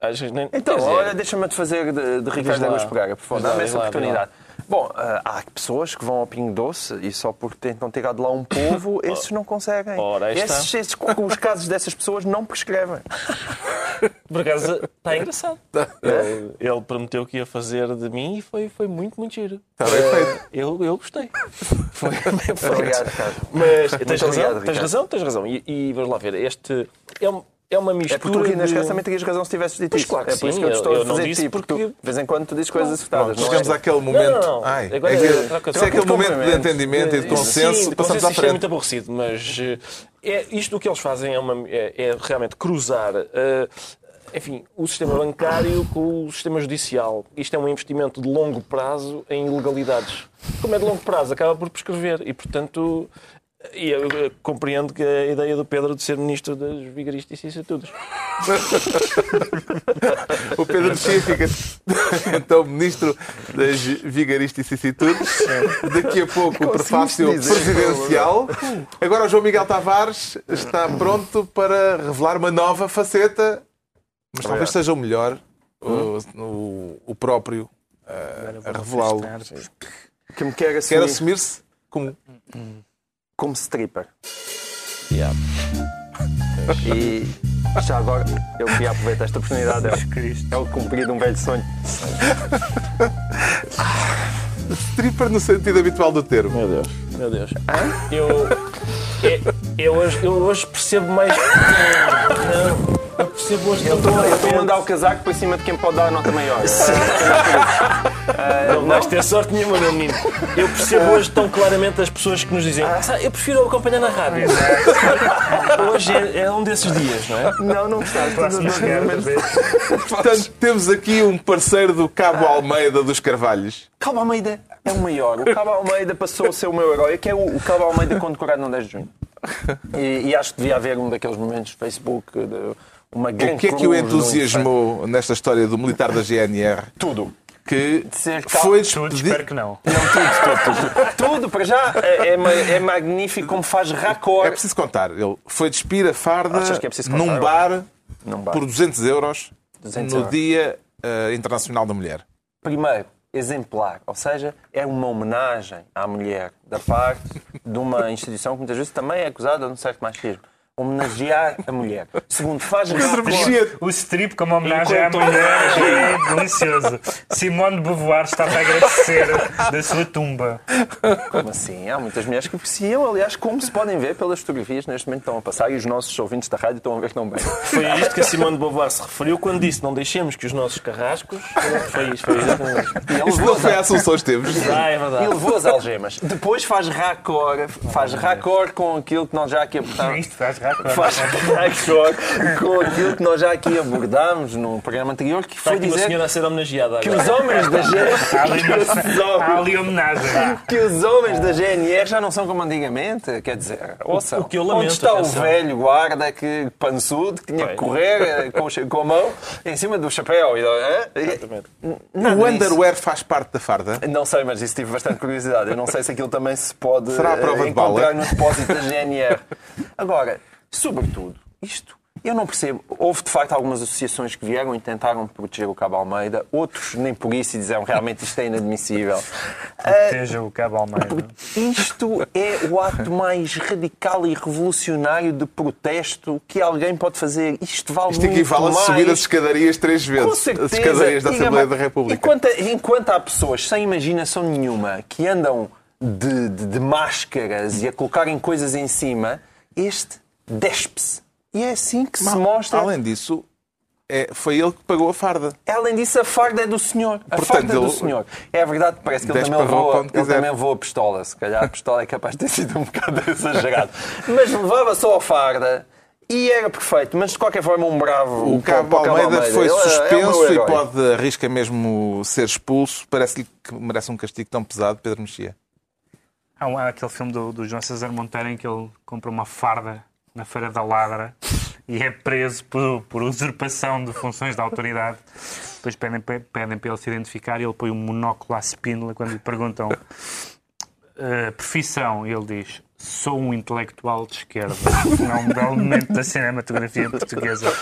Eh, nem- Então, dizer, olha, deixa-me te fazer de, de Ricardo. Araújo Pereira, por favor. Dá-me essa lá, oportunidade. Bom, ah, há pessoas que vão ao Pingo Doce e só porque tentam tirar de lá um povo, (laughs) esses não conseguem. Ora, esses, esses, os casos dessas pessoas não prescrevem. (laughs) Por acaso está engraçado. Ele, ele prometeu que ia fazer de mim e foi, foi muito, muito giro. Está bem feito. Eu, eu gostei. (laughs) Foi bem feito. Obrigado, Ricardo. Mas tens razão, obrigado, tens razão, tens razão. E, e vamos lá ver, este é, um- é uma mistura. É porque tu aqui neste caso também terias razão se tivesses dito Pois isso. claro é por isso sim, que eu estou eu a não fazer de disse ti, porque tu, de vez em quando tu dizes coisas acertadas. Não chegamos é? àquele momento. Não, não, não. Ai, Agora é que- é- se é aquele momento de entendimento e de Sim, consenso, de passamos à é frente. muito aborrecido, mas eh, é, isto o que eles fazem é, uma- é- é realmente cruzar eh, enfim, o sistema bancário com o sistema judicial. Isto é um investimento de longo prazo em ilegalidades. Como é de longo prazo, acaba por prescrever e, portanto, e eu, eh, compreendo que a ideia do Pedro de ser ministro das vigaristas e tudo. (laughs) O Pedro Mexia fica então ministro das vigaristas e vicissitudes. Daqui a pouco o prefácio presidencial. Agora o João Miguel Tavares está pronto para revelar uma nova faceta, mas talvez seja o melhor, o, o- o próprio a revelá-lo. Que me quer Quer assumir. assumir-se como como stripper. E já agora eu queria aproveitar esta oportunidade. É, é o cumprir de um velho sonho. Stripper no sentido habitual do termo. Meu Deus, meu Deus. Eu, eu, eu hoje, eu hoje percebo mais. Não, eu percebo hoje Eu estou eu estou a mandar o casaco para cima de quem pode dar a nota maior. Não vais ter sorte nenhuma, meu menino. Eu percebo hoje tão claramente as pessoas que nos dizem "Ah, eu prefiro acompanhar na rádio. Hoje é, é um desses dias, não é? Não, não chegar, Portanto, temos aqui um parceiro do Cabo Almeida dos Carvalhos. Cabo Almeida é o maior. O Cabo Almeida passou a ser o meu herói, que é o, o Cabo Almeida condecorado no 10 de junho. E, e acho que devia haver um daqueles momentos no Facebook, de uma grande O que é que o entusiasmou nesta história do militar da GNR. Tudo. que ser cal- foi Tudo, despedido? espero que não. Não, tudo, tudo, tudo. Tudo, para já, é, é é magnífico como faz É raccord. preciso contar. Ele foi despir a farda é num bar Num bar. por 200 euros 200 no euros. Dia eh, Internacional da Mulher. Primeiro, exemplar. Ou seja, é uma homenagem à mulher da parte de uma instituição que muitas vezes também é acusada de um certo machismo. Homenagear a mulher. Segundo, faz raccord. O strip como homenagem à mulher é delicioso. Simone de Beauvoir estava a agradecer da sua tumba. Como assim? Há muitas mulheres que apreciam, aliás, como se podem ver pelas fotografias neste momento que estão a passar e os nossos ouvintes da rádio estão a ver também. Foi a isto que a Simone de Beauvoir se referiu quando disse não deixemos que os nossos carrascos. Foi isto, foi exatamente isto. E Isto não foi a- Assunção Esteves. Ah, é e verdade. levou as algemas. Depois faz raccord, faz raccord com aquilo que nós já aqui abordámos. Isto faz Faz raccord com aquilo que nós já aqui abordámos no programa anterior, que foi dizer senhora a ser homenageada que os homens da GNR, (laughs) (laughs) que os homens da GNR já não são como antigamente, quer dizer, ouçam, o que eu lamento, onde está atenção. o velho guarda que pançudo que tinha que correr eh, com, a mão em cima do chapéu? E, hã? Exatamente. O underwear faz parte da farda. Não sei, mas isso tive bastante curiosidade. Eu não sei se aquilo também se pode Será a prova eh, de encontrar bala? no depósito da GNR. Agora, sobretudo, isto, eu não percebo. Houve, de facto, algumas associações que vieram e tentaram proteger o Cabo Almeida. Outros nem por isso e disseram realmente isto é inadmissível. (laughs) Ah, Seja o Cabo Almeida. isto é o ato mais radical e revolucionário de protesto que alguém pode fazer. Isto vale Isto muito equivale a mais. subir as escadarias três Com vezes. certeza. As escadarias da E, Assembleia da República. Enquanto, enquanto há pessoas sem imaginação nenhuma que andam de, de- de máscaras e a colocarem coisas em cima, este despe-se. E é assim que se mostra. Além disso, é, foi ele que pagou a farda. Além disso, a farda é do senhor. A Portanto, farda é do ele- senhor. É verdade, parece que ele também, levou, ele quiser. também levou a pistola. Se calhar a pistola é capaz de ter sido um bocado (laughs) exagerado. Mas levava só a farda e era perfeito. Mas de qualquer forma, um bravo. O Cabo o Almeida foi Ele é- é suspenso e herói. pode arrisca mesmo ser expulso. Parece-lhe que merece um castigo tão pesado, Pedro Mexia. Há, um- há aquele filme do, do João César Monteiro em que ele compra uma farda na Feira da Ladra e é preso por, por usurpação de funções da autoridade. Depois pedem, pe- pedem para ele se identificar e ele põe um monóculo à spínola quando lhe perguntam "Eh, profissão. E ele diz: Sou um intelectual de esquerda. É um belo momento da cinematografia portuguesa.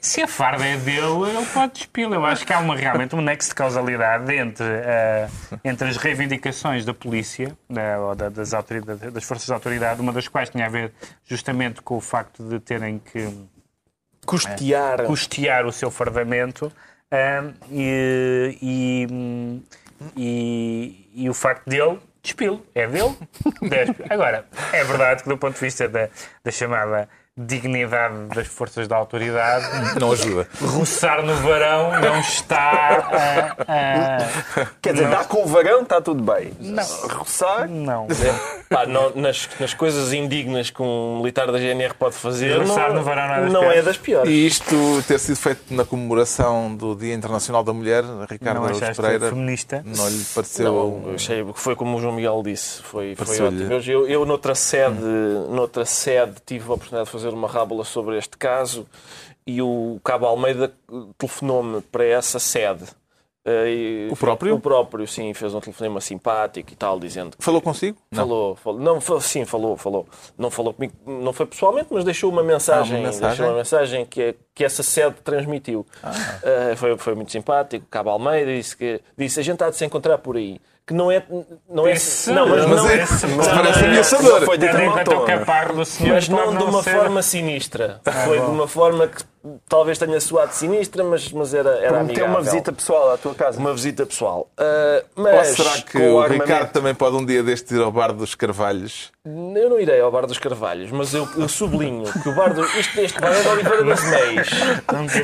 Se a farda é dele, ele pode despô-la. Eu acho que há uma, realmente um nexo de causalidade entre, eh, entre as reivindicações da polícia, da, ou da- das, das forças de autoridade, uma das quais tinha a ver justamente com o facto de terem que Custear. custear o seu fardamento ahm, e, e, e- e o facto dele despilo. É dele, (laughs) despe. Agora, é verdade que do ponto de vista da, da chamada dignidade das forças da autoridade, Não ajuda. roçar no varão não está a... a- (laughs) Quer dizer, dá com o varão, está tudo bem. Não. Roçar, não. Pá, não- nas, nas coisas indignas que um militar da GNR pode fazer, Roçar não, no varão não é das não piores. é das piores. E isto ter sido feito na comemoração do Dia Internacional da Mulher, Ricardo Não Araújo achaste Pereira, feminista? não lhe pareceu... Não, achei que foi como o João Miguel disse, foi, foi ótimo. Eu, eu noutra, sede, noutra sede tive a oportunidade de fazer uma rábula sobre este caso e o Cabo Almeida telefonou-me para essa sede. Eh, O próprio? O próprio, sim, fez um telefonema simpático e tal, dizendo que Falou consigo? Falou, falou. Não, fa- sim, falou, falou. Não falou comigo, não foi pessoalmente, mas deixou uma mensagem, Ah, uma mensagem? deixou uma mensagem que, é- que essa sede transmitiu. Ah. Eh, foi, foi muito simpático. Cabo Almeida disse que disse, a gente há de se encontrar por aí. Que não é. Não é Esse- não, mas, mas não, é- mas não, parece não, ameaçador. não foi mal tom. senhor, mas não de uma forma sinistra. Foi de uma forma que talvez tenha soado sinistra, mas, mas era, era Prometeu amigável. uma visita pessoal à tua casa. Uma visita pessoal. Ou mas será que com o armamento. Ricardo também pode um dia deste ir ao bar dos Carvalhos? eu não irei ao Bar dos Carvalhos, mas eu, eu sublinho que o bar do. Isto, este bar é da Oliveira das Meis.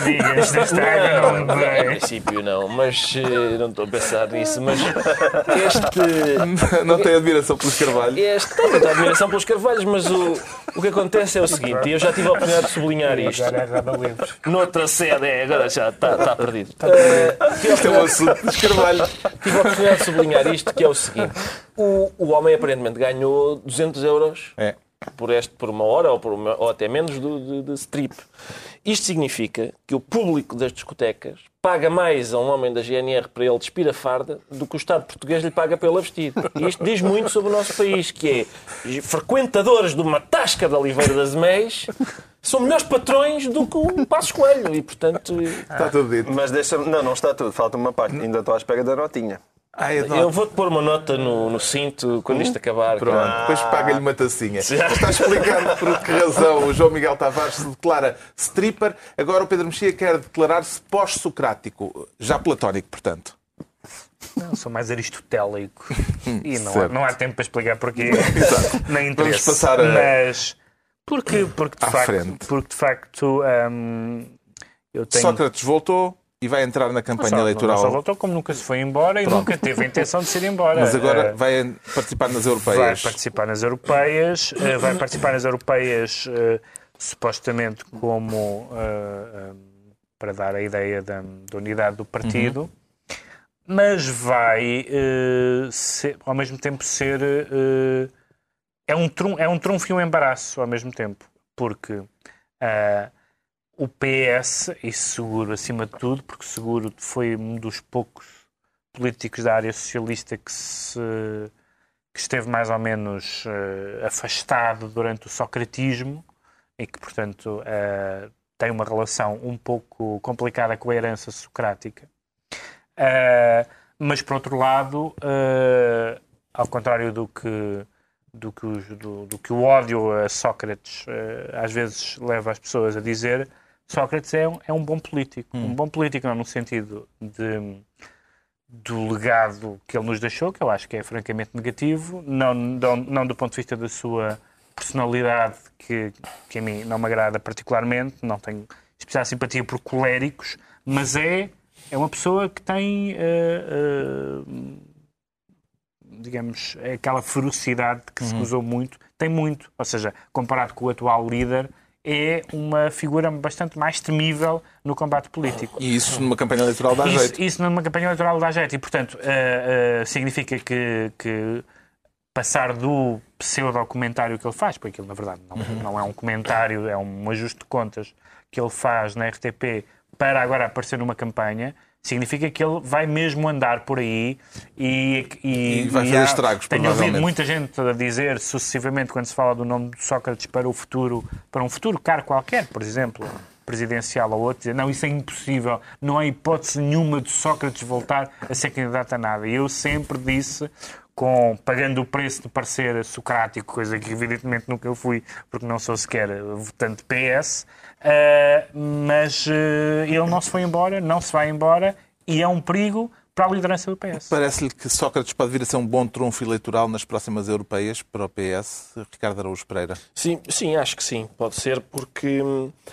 Digas, desta não Não, me em vem. princípio não, mas eh, não estou a pensar nisso. Mas este. (laughs) Não tem admiração pelos Carvalhos? Este tem muita admiração pelos Carvalhos, mas o, o que acontece é o seguinte, e eu já tive a oportunidade de sublinhar isto. Livres. Noutra sede, é, agora já está, está perdido. Eh, tive a Isto é um assunto dos Carvalhos. Tive a oportunidade de sublinhar isto, que é o seguinte. O, o homem aparentemente ganhou 200 euros É. por, este, por uma hora ou, por uma- ou até menos do, de, de strip. Isto significa que o público das discotecas paga mais a um homem da GNR para ele despir a farda do que o Estado português lhe paga para ele a vestir. E isto diz muito sobre o nosso país, que é frequentadores de uma tasca da Oliveira das Meis são melhores patrões do que o Passos Coelho. E, portanto, Está tudo dito. Mas deixa Não, não está tudo. Falta uma parte. Ainda estou à espera da notinha. Ai, eu vou-te pôr uma nota no, no cinto quando isto acabar. Pronto, cara. depois paga-lhe uma tacinha. Está explicado por que razão o João Miguel Tavares se declara stripper. Agora o Pedro Mexia quer declarar-se pós-socrático, já platónico, portanto. Não, sou mais aristotélico. (laughs) E não, há- não há tempo para explicar porquê. (laughs) Exato. Nem interesse. passar a- Mas porque, porque, de À facto, frente. porque de facto hum, eu tenho. Sócrates voltou e vai entrar na campanha Só- eleitoral. Não só voltou, como nunca se foi embora e nunca teve a intenção de se ir embora. Mas agora Eh, vai participar nas vai europeias. participar nas europeias, eh, vai participar nas europeias eh, supostamente como eh, para dar a ideia da, da unidade do partido, mas vai ser- ao mesmo tempo ser é um trun, é um trunfo e um embaraço ao mesmo tempo, porque ah, o PS, e seguro acima de tudo, porque seguro foi um dos poucos políticos da área socialista que se que esteve mais ou menos eh, afastado durante o socratismo e que, portanto, eh, tem uma relação um pouco complicada com a herança socrática. Eh, mas, por outro lado, ao contrário do que, do, que os- do- do que o ódio a Sócrates eh, às vezes leva as pessoas a dizer, Sócrates é um, é um bom político. Um bom político não no sentido de do legado que ele nos deixou, que eu acho que é francamente negativo, não, não, não do ponto de vista da sua personalidade, que, que a mim não me agrada particularmente, não tenho especial simpatia por coléricos, mas é, é uma pessoa que tem, eh, eh, digamos, é aquela ferocidade que se usou muito, tem muito, ou seja, comparado com o atual líder, é uma figura bastante mais temível no combate político. E isso numa campanha eleitoral dá Isso, jeito. isso numa campanha eleitoral dá jeito e, portanto, eh, eh, significa que, que passar do pseudo-comentário que ele faz, porque aquilo, na verdade, não, Uhum. não é um comentário, é um ajuste de contas que ele faz na RTP para agora aparecer numa campanha, significa que ele vai mesmo andar por aí e, E vai fazer há- estragos, Tenho ouvido muita gente a dizer sucessivamente, quando se fala do nome de Sócrates para o futuro, para um futuro cargo qualquer, por exemplo, presidencial ou outro, dizer, não, isso é impossível, não há hipótese nenhuma de Sócrates voltar a ser candidato a nada. E eu sempre disse, com, pagando o preço de parecer socrático, coisa que evidentemente nunca eu fui, porque não sou sequer votante PS, eh, mas eh, ele não se foi embora, não se vai embora, e é um perigo para a liderança do PS. Parece-lhe que Sócrates pode vir a ser um bom trunfo eleitoral nas próximas europeias para o PS, Ricardo Araújo Pereira. Sim, sim, acho que sim. Pode ser porque,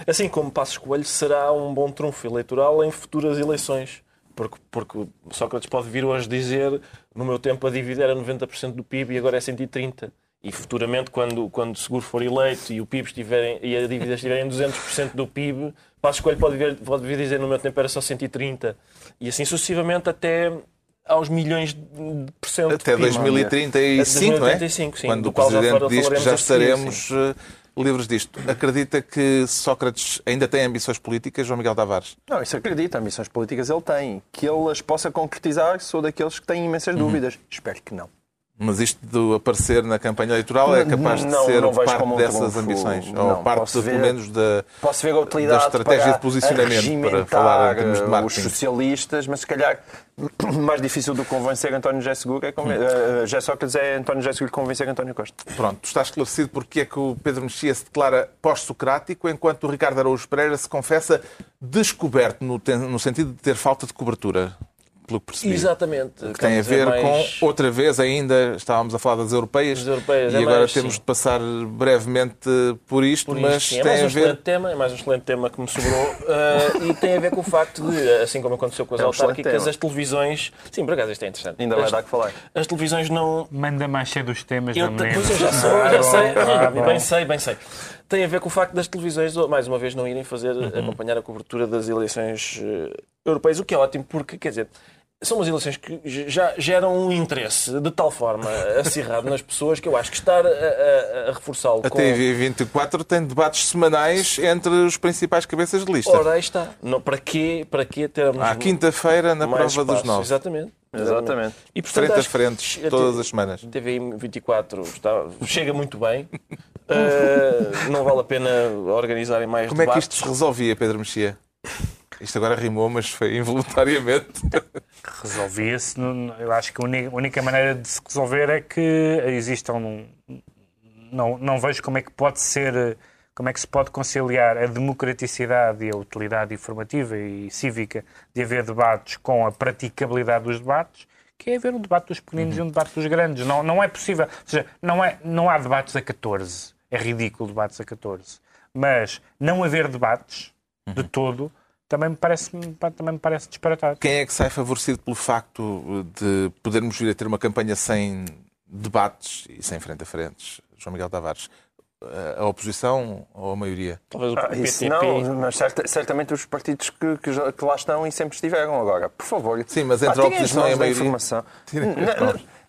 assim como Passos Coelho, será um bom trunfo eleitoral em futuras eleições. Porque, porque Sócrates pode vir hoje dizer no meu tempo a dívida era 90% do PIB e agora é 130%. E futuramente, quando, quando o seguro for eleito e o PIB estiverem, e a dívida estiver em 200% do PIB, Passos Coelho pode vir, pode vir dizer no meu tempo era só 130%. E assim sucessivamente até aos milhões de por cento Até PIB. 2035, não é? 2035, sim, Quando do o Presidente diz que já falaremos a seguir, estaremos eh, livres disto. Acredita que Sócrates ainda tem ambições políticas, João Miguel Tavares? Não, isso acredito. Ambições políticas ele tem. Que ele as possa concretizar, sou daqueles que têm imensas dúvidas. Espero que não. Mas isto de aparecer na campanha eleitoral é capaz de Não, ser não parte um dessas ambições? Não, ou parte, posso pelo ver- menos, da, Posso ver a da utilidade estratégia para de posicionamento, para falar em termos de eh, os marketing. socialistas, mas se calhar (clears throat) mais difícil do que convencer António José Seguro é conven... José Sócrates é António José Seguro convencer António Costa. Pronto, está esclarecido porque é que o Pedro Mexia se declara pós-socrático, enquanto o Ricardo Araújo Pereira se confessa descoberto, no, no sentido de ter falta de cobertura, pelo que percebi. Exatamente. Que tem a ver mais... com, outra vez ainda, estávamos a falar das europeias, Das europeias, e é agora mais, temos sim. de passar brevemente por isto, Por mas isto, sim. é tem mais um a ver... excelente tema, é mais um excelente tema que me sobrou (laughs) eh, e tem a ver com o facto de, assim como aconteceu com as É um autárquicas, as televisões. Sim, por acaso isto é interessante. Ainda vai as, dar que falar. As televisões não, Manda mais cheio dos temas, Eu, te- menino. pois eu já sou, Ah, já (laughs) sei. ah, bom. bem sei, bem sei. Tem a ver com o facto das televisões, mais uma vez, não irem fazer, acompanhar a cobertura das eleições eh, europeias, o que é ótimo, porque, quer dizer, são umas eleições que já geram um interesse de tal forma acirrado nas pessoas que eu acho que estar a, a- a reforçá-lo A com... TV24 tem debates semanais entre os principais cabeças de lista. Ora, aí está. Não, para, quê, para quê termos À quinta-feira, na prova dos espaço? nove. Exatamente. Exatamente. E, portanto, Frente a acho que frente, a todas as semanas. TVI 24 está, chega muito bem. Uh, (laughs) não vale a pena organizarem mais Como é que debates. isto se resolvia, Pedro Mexia? Isto agora rimou, mas foi involuntariamente. (laughs) resolvia-se. Eu acho que a única maneira de se resolver é que existam. Não, não vejo como é que pode ser. Como é que se pode conciliar a democraticidade e a utilidade informativa e cívica de haver debates com a praticabilidade dos debates, que é haver um debate dos pequeninos e um debate dos grandes. Não, não é possível. Ou seja, não, é, não há debates a 14. É ridículo debates a 14. Mas não haver debates de todo também me parece, também me parece disparatado. Quem é que sai favorecido pelo facto de podermos vir a ter uma campanha sem debates e sem frente a frentes? João Miguel Tavares. A oposição ou a maioria? Talvez o Ah, isso não, mas certa- certamente os partidos que, que lá estão e sempre estiveram agora. Por favor. Sim, mas entre Pá, a oposição e a maioria. informação. (laughs) Tirem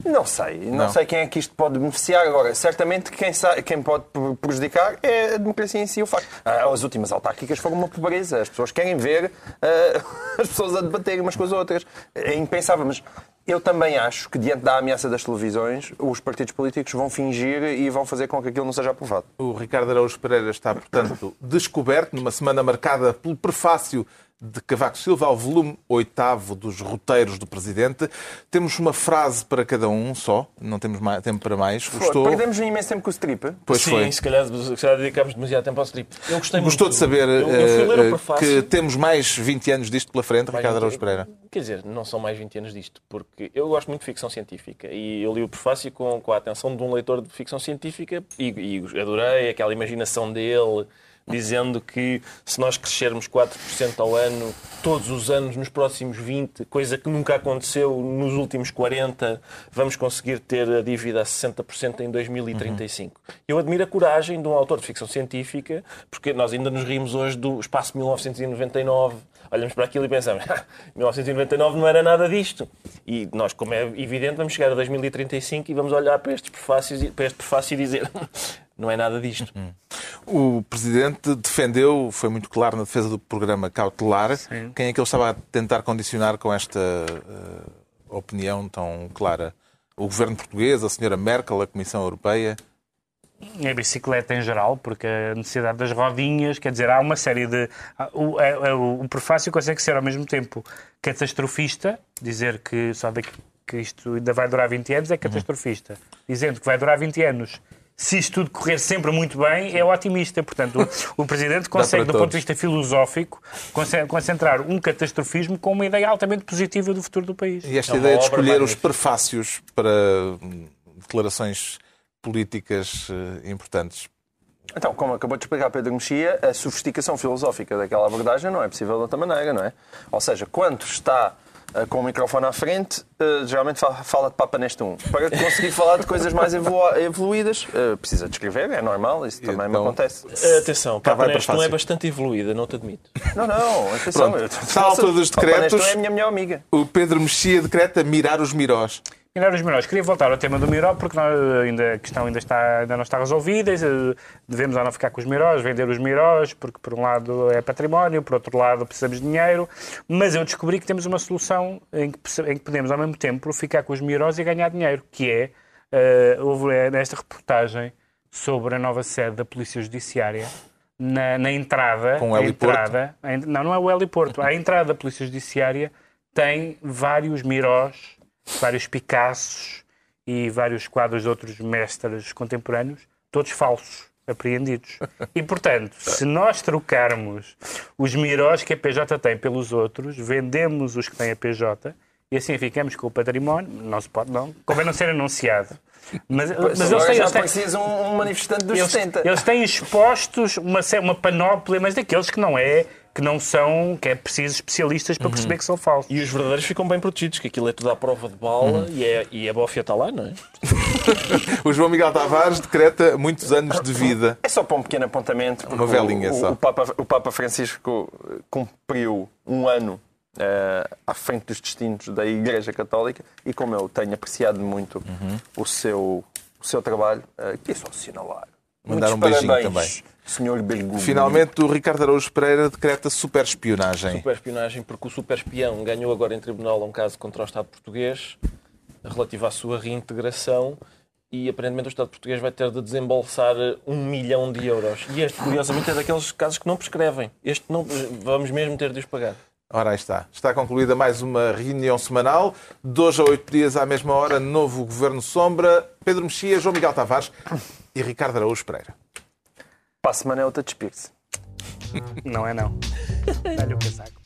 Não, sei. Não, Não. sei quem é que isto pode beneficiar agora. Certamente quem, sa- quem pode pre- prejudicar é a democracia em si. O facto. Ah, As últimas autárquicas foram uma pobreza. As pessoas querem ver ah, (laughs) as pessoas a debaterem umas com as outras. É impensável, mas eu também acho que, diante da ameaça das televisões, os partidos políticos vão fingir e vão fazer com que aquilo não seja aprovado. O Ricardo Araújo Pereira está, portanto, descoberto numa semana marcada pelo prefácio de Cavaco Silva ao volume oitavo dos roteiros do Presidente. Temos uma frase para cada um só, não temos mais, tempo para mais. Gostou, Perdemos um imenso tempo com o strip. pois Sim, foi. se calhar, se calhar dedicámos demasiado tempo ao strip. Eu gostei Gostou muito. de saber eu, eu fui ler eh, que temos mais 20 anos disto pela frente, Mais Ricardo 20 Araújo Pereira? Quer dizer, não são mais 20 anos disto, porque eu gosto muito de ficção científica e eu li o prefácio com, com a atenção de um leitor de ficção científica e, e adorei aquela imaginação dele dizendo que se nós crescermos 4% ao ano, todos os anos nos próximos 20, coisa que nunca aconteceu nos últimos 40, vamos conseguir ter a dívida a 60% em 2035. Eu admiro a coragem de um autor de ficção científica, porque nós ainda nos rimos hoje do espaço 1999 olhamos para aquilo e pensamos, "Ah, 1999 não era nada disto. E nós, como é evidente, vamos chegar a 2035 e vamos olhar para, estes prefácios, para este prefácio e dizer, não é nada disto. O Presidente defendeu, foi muito claro na defesa do programa cautelar. Quem é que ele estava a tentar condicionar com esta eh, opinião tão clara? O governo português, a senhora Merkel, a Comissão Europeia? A bicicleta em geral, porque a necessidade das rodinhas, quer dizer, há uma série de. O, é- é- o prefácio consegue ser ao mesmo tempo catastrofista, dizer que só daqui, que isto ainda vai durar 20 anos, é catastrofista. Dizendo que vai durar 20 anos. Se isto tudo correr sempre muito bem, é otimista. Portanto, o, o Presidente consegue, do ponto de vista filosófico, conce- concentrar um catastrofismo com uma ideia altamente positiva do futuro do país. E esta É ideia de escolher os prefácios para hum, declarações políticas eh, importantes. Então, como acabou de explicar Pedro Mexia, a sofisticação filosófica daquela abordagem não é possível de outra maneira, não é? Ou seja, quando está com o microfone à frente, eh, geralmente fa- fala de papa neste um. Para conseguir falar de coisas mais evolu- evoluídas, eh, precisa de escrever, é normal, isso também me Então- acontece. Atenção, Papa vai Nestum é prefácio. bastante evoluída, não te admito. Não, não, atenção. Pronto, eu- altura dos Papa Nestum decretos. é a minha melhor amiga. O Pedro Mexia decreta mirar os mirós. Mirar os Mirós. Queria voltar ao tema do Miró, porque nós, ainda, a questão ainda, está, ainda não está resolvida. Devemos ou não ficar com os Mirós, vender os Mirós, porque por um lado é património, por outro lado precisamos de dinheiro. Mas eu descobri que temos uma solução em que, em que podemos ao mesmo tempo ficar com os Mirós e ganhar dinheiro, que é eh, houve eh, nesta reportagem sobre a nova sede da Polícia Judiciária, na, na entrada. Com o entrada não, não é o heliporto. A entrada da Polícia Judiciária tem vários mirós, vários Picassos e vários quadros de outros mestres contemporâneos, todos falsos, apreendidos. E, portanto, (laughs) se nós trocarmos os mirós que a PJ tem pelos outros, vendemos os que tem a PJ e assim ficamos com o património, não se pode, não, convém não ser anunciado. Mas, mas eles têm, já eles têm, pareces um, manifestante dos eles, 70. eles têm expostos uma, uma panóplia, mas daqueles que não é, que não são, que é preciso especialistas para perceber que são falsos. E os verdadeiros ficam bem protegidos, que aquilo é tudo à prova de bala e, é, e a bófia está lá, não é? (laughs) O João Miguel Tavares decreta muitos anos de vida. É só para um pequeno apontamento. porque Uma velinha o, só. O Papa, o Papa Francisco cumpriu um ano eh, à frente dos destinos da Igreja Católica e, como eu tenho apreciado muito Uhum. o, seu, o seu trabalho, uh, queria só assinalar. Mandar Muitos um beijinho parabéns, Senhor Bergoglio. Finalmente, o Ricardo Araújo Pereira decreta super espionagem. Super espionagem, porque o super espião ganhou agora em tribunal um caso contra o Estado português relativo à sua reintegração e aparentemente o Estado português vai ter de desembolsar um milhão de euros. E este, curiosamente, é daqueles casos que não prescrevem. Este não, vamos mesmo ter de os pagar. Ora, aí está. Está concluída mais uma reunião semanal. Hoje a oito dias, à mesma hora, novo Governo Sombra. Pedro Mexia, João Miguel Tavares e Ricardo Araújo Pereira. Para a semana é outra despir-se. não é não. Dá-lhe o casaco.